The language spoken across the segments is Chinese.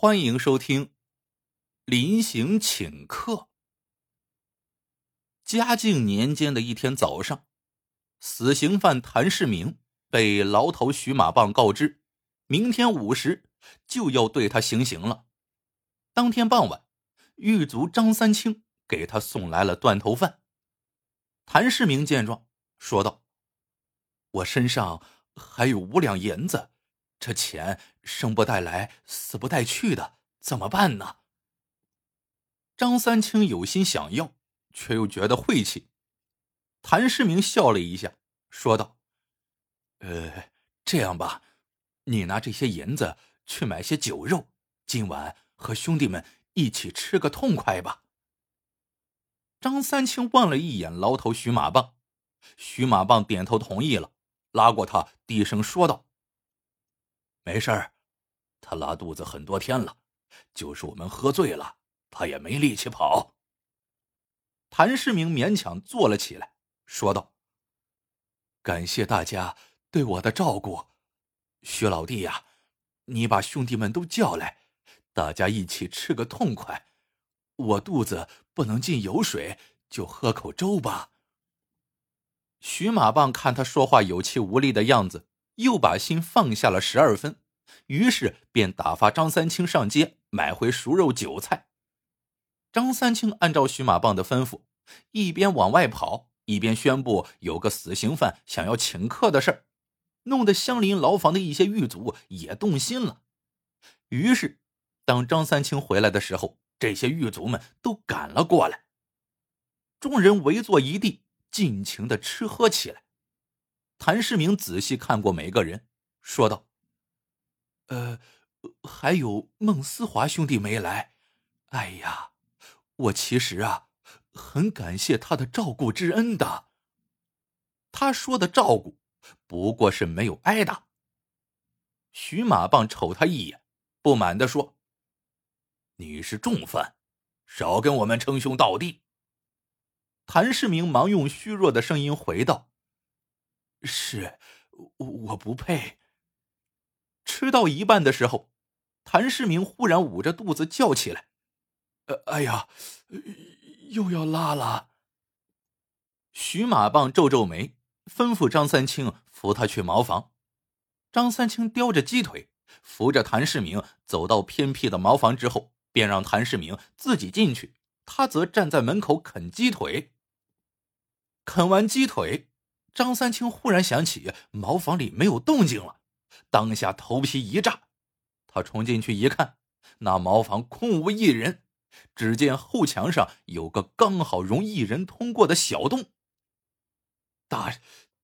欢迎收听《临行请客》。嘉靖年间的一天早上，死刑犯谭世明被牢头徐马棒告知，明天午时就要对他行刑了。当天傍晚，狱卒张三清给他送来了断头饭。谭世明见状，说道：“我身上还有五两银子。”这钱生不带来，死不带去的，怎么办呢？张三清有心想要，却又觉得晦气。谭世明笑了一下，说道：“呃，这样吧，你拿这些银子去买些酒肉，今晚和兄弟们一起吃个痛快吧。”张三清望了一眼牢头徐马棒，徐马棒点头同意了，拉过他，低声说道。没事儿，他拉肚子很多天了，就是我们喝醉了，他也没力气跑。谭世明勉强坐了起来，说道：“感谢大家对我的照顾，徐老弟呀，你把兄弟们都叫来，大家一起吃个痛快。我肚子不能进油水，就喝口粥吧。”徐马棒看他说话有气无力的样子。又把心放下了十二分，于是便打发张三清上街买回熟肉酒菜。张三清按照徐马棒的吩咐，一边往外跑，一边宣布有个死刑犯想要请客的事儿，弄得相邻牢房的一些狱卒也动心了。于是，当张三清回来的时候，这些狱卒们都赶了过来，众人围坐一地，尽情的吃喝起来。谭世明仔细看过每个人，说道：“呃，还有孟思华兄弟没来。哎呀，我其实啊，很感谢他的照顾之恩的。他说的照顾，不过是没有挨打。”徐马棒瞅他一眼，不满的说：“你是重犯，少跟我们称兄道弟。”谭世明忙用虚弱的声音回道。是，我我不配。吃到一半的时候，谭世明忽然捂着肚子叫起来：“呃，哎呀，又要拉了。”徐马棒皱皱眉，吩咐张三清扶他去茅房。张三清叼着鸡腿，扶着谭世明走到偏僻的茅房之后，便让谭世明自己进去，他则站在门口啃鸡腿。啃完鸡腿。张三清忽然想起茅房里没有动静了，当下头皮一炸。他冲进去一看，那茅房空无一人，只见后墙上有个刚好容一人通过的小洞。大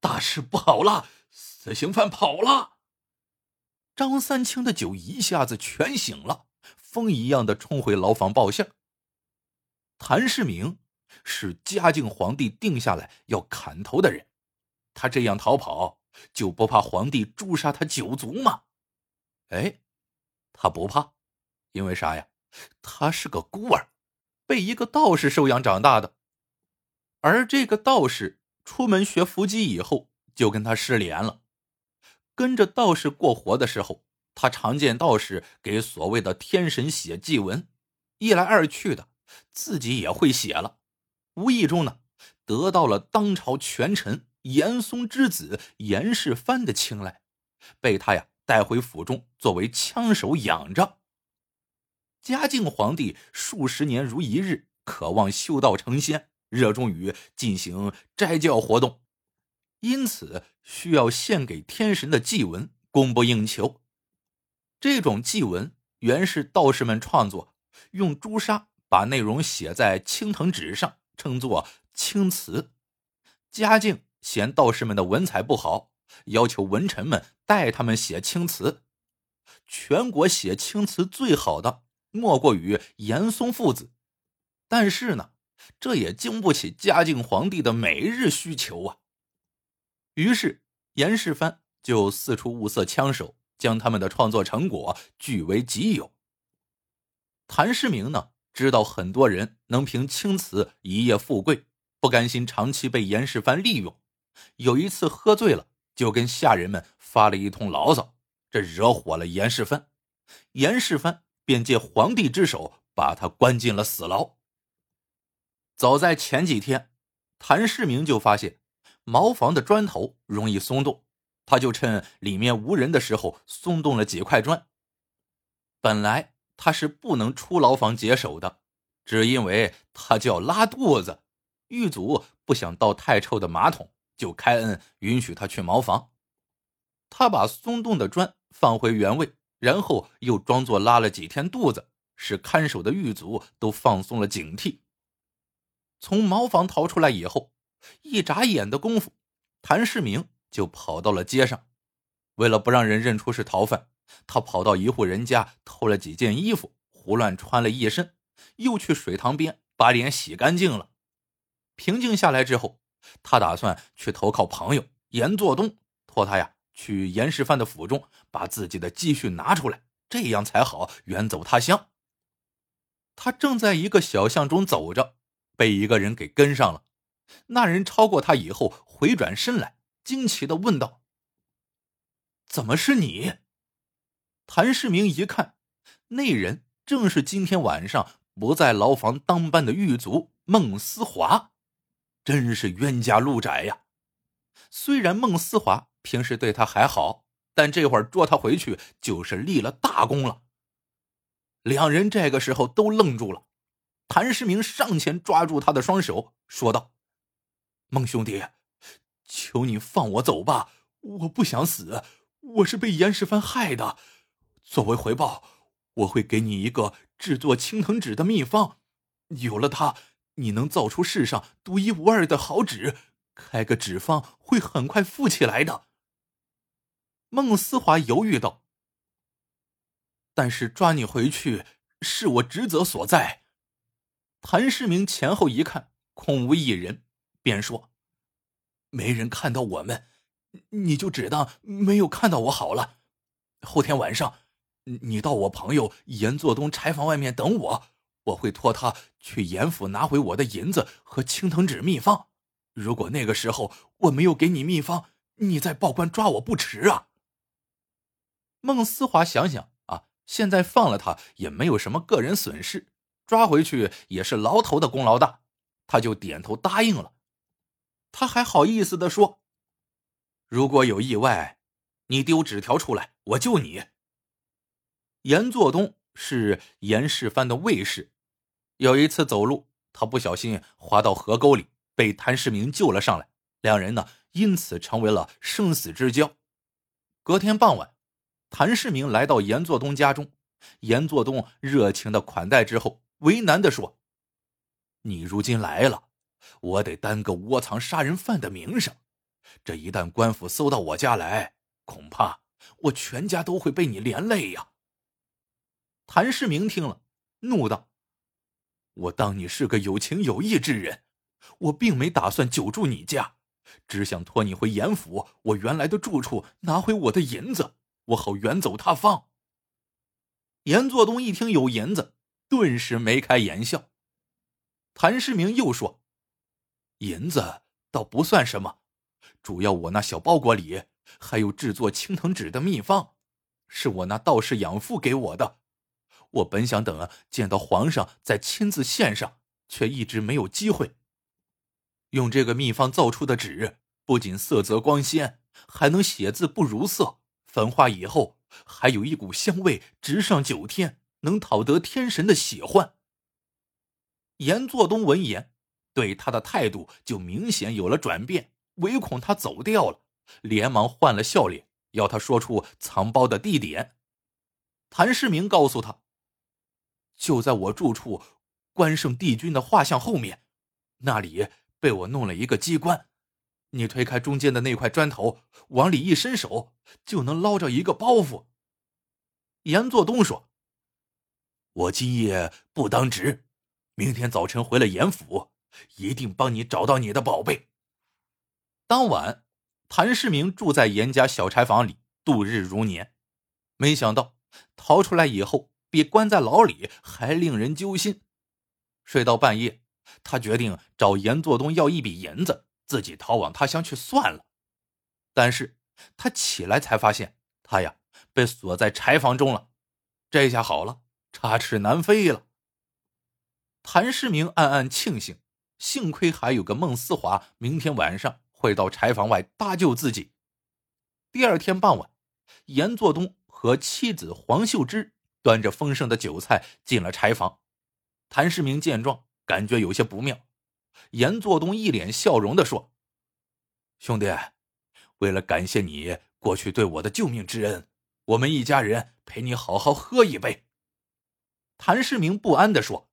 大事不好了！死刑犯跑了！张三清的酒一下子全醒了，风一样的冲回牢房报信。谭世明是嘉靖皇帝定下来要砍头的人。他这样逃跑，就不怕皇帝诛杀他九族吗？哎，他不怕，因为啥呀？他是个孤儿，被一个道士收养长大的。而这个道士出门学伏击以后，就跟他失联了。跟着道士过活的时候，他常见道士给所谓的天神写祭文，一来二去的，自己也会写了。无意中呢，得到了当朝权臣。严嵩之子严世蕃的青睐，被他呀带回府中作为枪手养着。嘉靖皇帝数十年如一日，渴望修道成仙，热衷于进行斋教活动，因此需要献给天神的祭文供不应求。这种祭文原是道士们创作，用朱砂把内容写在青藤纸上，称作青词。嘉靖。嫌道士们的文采不好，要求文臣们代他们写青词。全国写青词最好的莫过于严嵩父子，但是呢，这也经不起嘉靖皇帝的每日需求啊。于是严世蕃就四处物色枪手，将他们的创作成果据为己有。谭世明呢，知道很多人能凭青词一夜富贵，不甘心长期被严世蕃利用。有一次喝醉了，就跟下人们发了一通牢骚，这惹火了严世蕃。严世蕃便借皇帝之手把他关进了死牢。早在前几天，谭世明就发现茅房的砖头容易松动，他就趁里面无人的时候松动了几块砖。本来他是不能出牢房解手的，只因为他叫拉肚子，狱卒不想倒太臭的马桶，就开恩允许他去茅房。他把松动的砖放回原位。然后又装作拉了几天肚子，使看守的狱卒都放松了警惕。从茅房逃出来以后，一眨眼的功夫，谭世明就跑到了街上。为了不让人认出是逃犯，他跑到一户人家偷了几件衣服，胡乱穿了一身，又去水塘边把脸洗干净了。平静下来之后，他打算去投靠朋友严作东，托他呀。去严世蕃的府中，把自己的积蓄拿出来，这样才好远走他乡。他正在一个小巷中走着，被一个人给跟上了。那人超过他以后，回转身来，惊奇的问道：“怎么是你？”谭世明一看，那人正是今天晚上不在牢房当班的狱卒孟思华，真是冤家路窄呀！虽然孟思华。平时对他还好，但这会儿捉他回去就是立了大功了。两人这个时候都愣住了。谭世明上前抓住他的双手，说道：“孟兄弟，求你放我走吧，我不想死，我是被严世蕃害的。作为回报，我会给你一个制作青藤纸的秘方，有了它，你能造出世上独一无二的好纸，开个纸坊会很快富起来的。”孟思华犹豫道：“但是抓你回去是我职责所在。”谭世明前后一看，空无一人，便说：“没人看到我们，你就只当没有看到我好了。后天晚上，你到我朋友严作东柴房外面等我，我会托他去严府拿回我的银子和青藤纸秘方。如果那个时候我没有给你秘方，你再报官抓我不迟啊。”孟思华想想啊，现在放了他也没有什么个人损失，抓回去也是牢头的功劳大，他就点头答应了。他还好意思的说：“如果有意外，你丢纸条出来，我救你。”严作东是严世蕃的卫士，有一次走路，他不小心滑到河沟里，被谭世明救了上来，两人呢因此成为了生死之交。隔天傍晚。谭世明来到严作东家中，严作东热情的款待之后，为难的说：“你如今来了，我得担个窝藏杀人犯的名声。这一旦官府搜到我家来，恐怕我全家都会被你连累呀。”谭世明听了，怒道：“我当你是个有情有义之人，我并没打算久住你家，只想拖你回严府我原来的住处，拿回我的银子。”我好远走他方。严作东一听有银子，顿时眉开眼笑。谭世明又说：“银子倒不算什么，主要我那小包裹里还有制作青藤纸的秘方，是我那道士养父给我的。我本想等啊见到皇上再亲自献上，却一直没有机会。用这个秘方造出的纸，不仅色泽光鲜，还能写字不如色。”焚化以后，还有一股香味，直上九天，能讨得天神的喜欢。严作东闻言，对他的态度就明显有了转变，唯恐他走掉了，连忙换了笑脸，要他说出藏包的地点。谭世明告诉他，就在我住处关圣帝君的画像后面，那里被我弄了一个机关。你推开中间的那块砖头，往里一伸手，就能捞着一个包袱。严作东说：“我今夜不当值，明天早晨回了严府，一定帮你找到你的宝贝。”当晚，谭世明住在严家小柴房里度日如年。没想到逃出来以后，比关在牢里还令人揪心。睡到半夜，他决定找严作东要一笔银子。自己逃往他乡去算了，但是他起来才发现，他呀被锁在柴房中了。这下好了，插翅难飞了。谭世明暗暗庆幸，幸亏还有个孟思华，明天晚上会到柴房外搭救自己。第二天傍晚，严作东和妻子黄秀芝端着丰盛的酒菜进了柴房。谭世明见状，感觉有些不妙。严作东一脸笑容的说：“兄弟，为了感谢你过去对我的救命之恩，我们一家人陪你好好喝一杯。”谭世明不安的说：“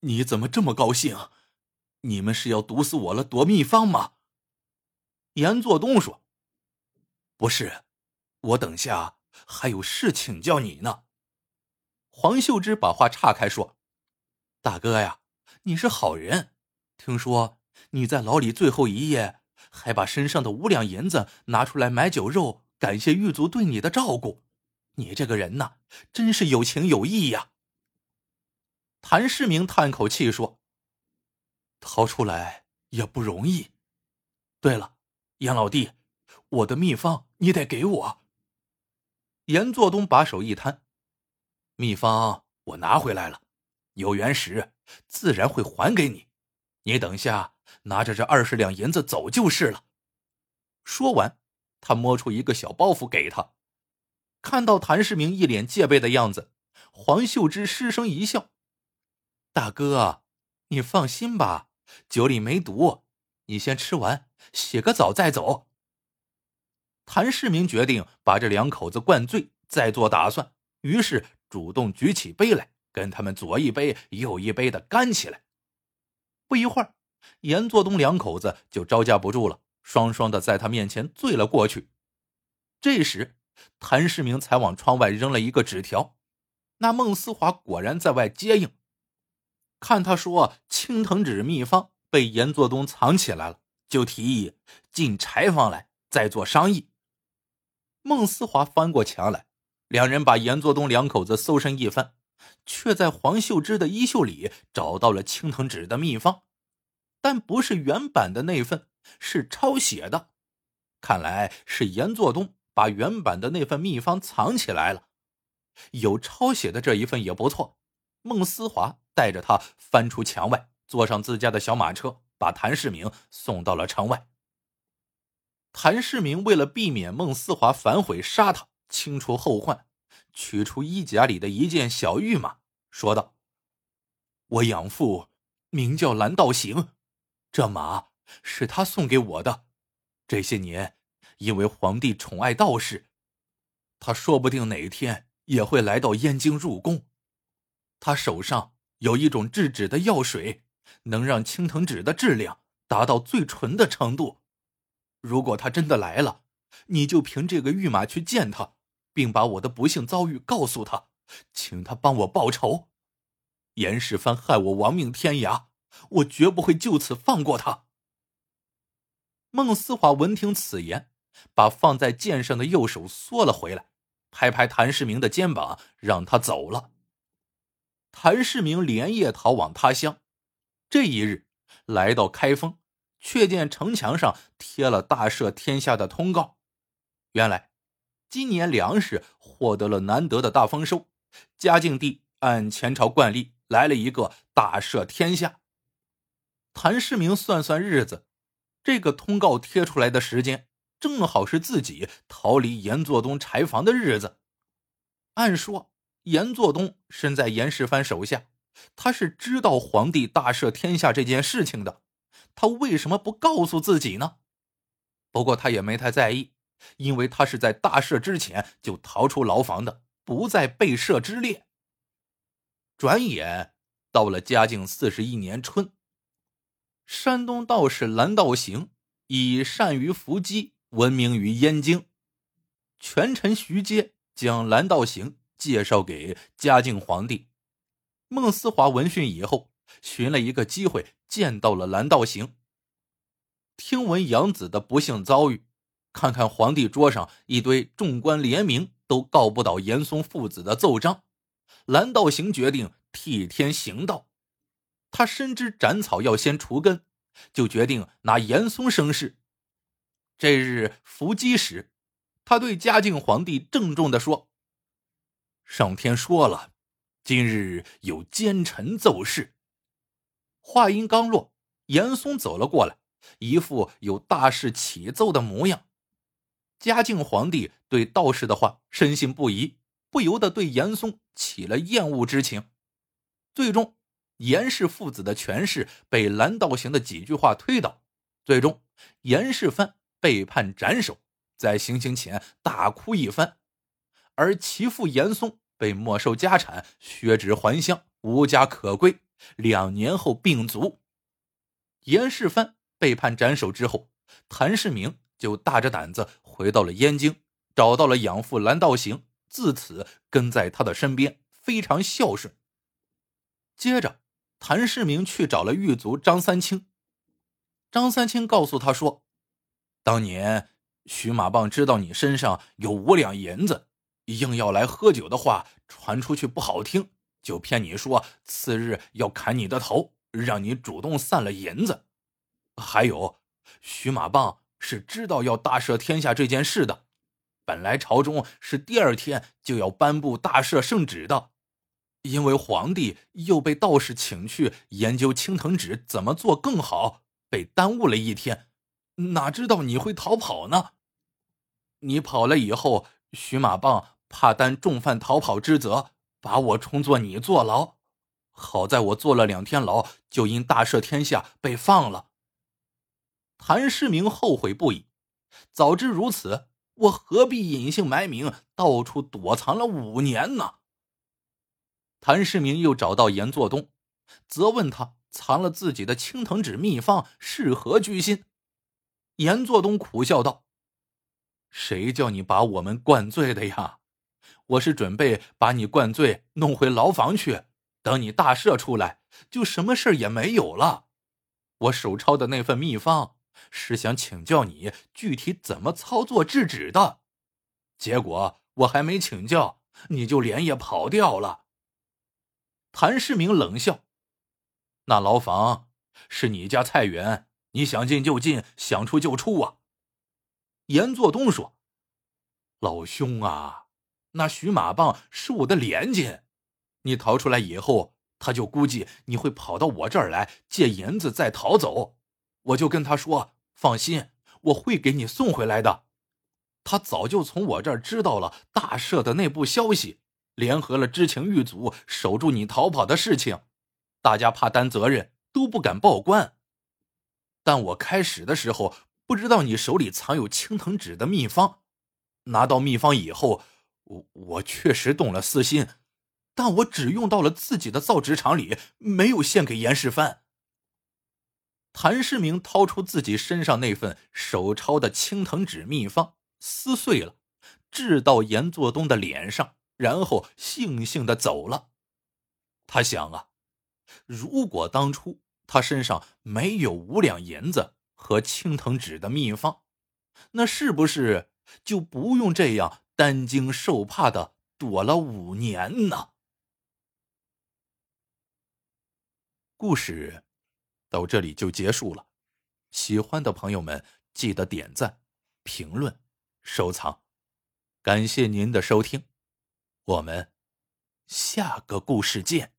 你怎么这么高兴？你们是要毒死我了夺秘方吗？”严作东说：“不是，我等下还有事请教你呢。”黄秀芝把话岔开说：“大哥呀。”你是好人，听说你在牢里最后一夜，还把身上的五两银子拿出来买酒肉，感谢狱卒对你的照顾。你这个人呐，真是有情有义呀。谭世明叹口气说：“逃出来也不容易。对了，严老弟，我的秘方你得给我。”严作东把手一摊：“秘方我拿回来了，有缘时。”自然会还给你，你等下拿着这二十两银子走就是了。说完，他摸出一个小包袱给他。看到谭世明一脸戒备的样子，黄秀芝失声一笑：“大哥，你放心吧，酒里没毒，你先吃完，洗个澡再走。”谭世明决定把这两口子灌醉，再做打算，于是主动举起杯来。跟他们左一杯右一杯的干起来。不一会儿，严作东两口子就招架不住了，双双的在他面前醉了过去。这时，谭世明才往窗外扔了一个纸条，那孟思华果然在外接应。看他说青藤纸秘方被严作东藏起来了，就提议进柴房来再做商议。孟思华翻过墙来，两人把严作东两口子搜身一番。却在黄秀芝的衣袖里找到了青藤纸的秘方，但不是原版的那份，是抄写的。看来是严作东把原版的那份秘方藏起来了。有抄写的这一份也不错。孟思华带着他翻出墙外，坐上自家的小马车，把谭世明送到了城外。谭世明为了避免孟思华反悔杀他，清除后患。取出衣夹里的一件小玉马，说道：“我养父名叫蓝道行，这马是他送给我的。这些年，因为皇帝宠爱道士，他说不定哪天也会来到燕京入宫。他手上有一种制纸的药水，能让青藤纸的质量达到最纯的程度。如果他真的来了，你就凭这个御马去见他。”并把我的不幸遭遇告诉他，请他帮我报仇。严世蕃害我亡命天涯，我绝不会就此放过他。孟思华闻听此言，把放在剑上的右手缩了回来，拍拍谭世明的肩膀，让他走了。谭世明连夜逃往他乡，这一日来到开封，却见城墙上贴了大赦天下的通告。原来。今年粮食获得了难得的大丰收，嘉靖帝按前朝惯例来了一个大赦天下。谭世明算算日子，这个通告贴出来的时间正好是自己逃离严作东柴房的日子。按说严作东身在严世蕃手下，他是知道皇帝大赦天下这件事情的，他为什么不告诉自己呢？不过他也没太在意。因为他是在大赦之前就逃出牢房的，不在被赦之列。转眼到了嘉靖四十一年春，山东道士蓝道行以善于伏击闻名于燕京，权臣徐阶将蓝道行介绍给嘉靖皇帝。孟思华闻讯以后，寻了一个机会见到了蓝道行，听闻杨子的不幸遭遇。看看皇帝桌上一堆众官联名都告不倒严嵩父子的奏章，蓝道行决定替天行道。他深知斩草要先除根，就决定拿严嵩生事。这日伏击时，他对嘉靖皇帝郑重的说：“上天说了，今日有奸臣奏事。话音刚落，严嵩走了过来，一副有大事启奏的模样。嘉靖皇帝对道士的话深信不疑，不由得对严嵩起了厌恶之情。最终，严氏父子的权势被蓝道行的几句话推倒，最终严世蕃被判斩首，在行刑前大哭一番，而其父严嵩。被没收家产，削职还乡，无家可归。两年后病卒。严世蕃被判斩首之后，谭世明就大着胆子回到了燕京，找到了养父蓝道行，自此跟在他的身边，非常孝顺。接着，谭世明去找了狱卒张三清。张三清告诉他说：“当年徐马棒知道你身上有五两银子。”硬要来喝酒的话传出去不好听，就骗你说次日要砍你的头，让你主动散了银子。还有，徐马棒是知道要大赦天下这件事的，本来朝中是第二天就要颁布大赦圣旨的，因为皇帝又被道士请去研究青藤纸怎么做更好，被耽误了一天。哪知道你会逃跑呢？你跑了以后。徐马棒怕担重犯逃跑之责，把我充作你坐牢。好在我坐了两天牢，就因大赦天下被放了。谭世明后悔不已，早知如此，我何必隐姓埋名，到处躲藏了五年呢？谭世明又找到严作东，责问他藏了自己的青藤纸秘方是何居心。严作东苦笑道。谁叫你把我们灌醉的呀？我是准备把你灌醉，弄回牢房去，等你大赦出来，就什么事也没有了。我手抄的那份秘方，是想请教你具体怎么操作制止的，结果我还没请教，你就连夜跑掉了。谭世明冷笑：“那牢房是你家菜园，你想进就进，想出就出啊。”严作东说：“老兄啊，那徐马棒是我的连襟，你逃出来以后，他就估计你会跑到我这儿来借银子再逃走，我就跟他说：放心，我会给你送回来的。他早就从我这儿知道了大赦的内部消息，联合了知情狱卒守住你逃跑的事情，大家怕担责任，都不敢报官。但我开始的时候。”不知道你手里藏有青藤纸的秘方，拿到秘方以后，我我确实动了私心，但我只用到了自己的造纸厂里，没有献给严世蕃。谭世明掏出自己身上那份手抄的青藤纸秘方，撕碎了，掷到严作东的脸上，然后悻悻的走了。他想啊，如果当初他身上没有五两银子。和青藤纸的秘方，那是不是就不用这样担惊受怕的躲了五年呢？故事到这里就结束了。喜欢的朋友们记得点赞、评论、收藏，感谢您的收听，我们下个故事见。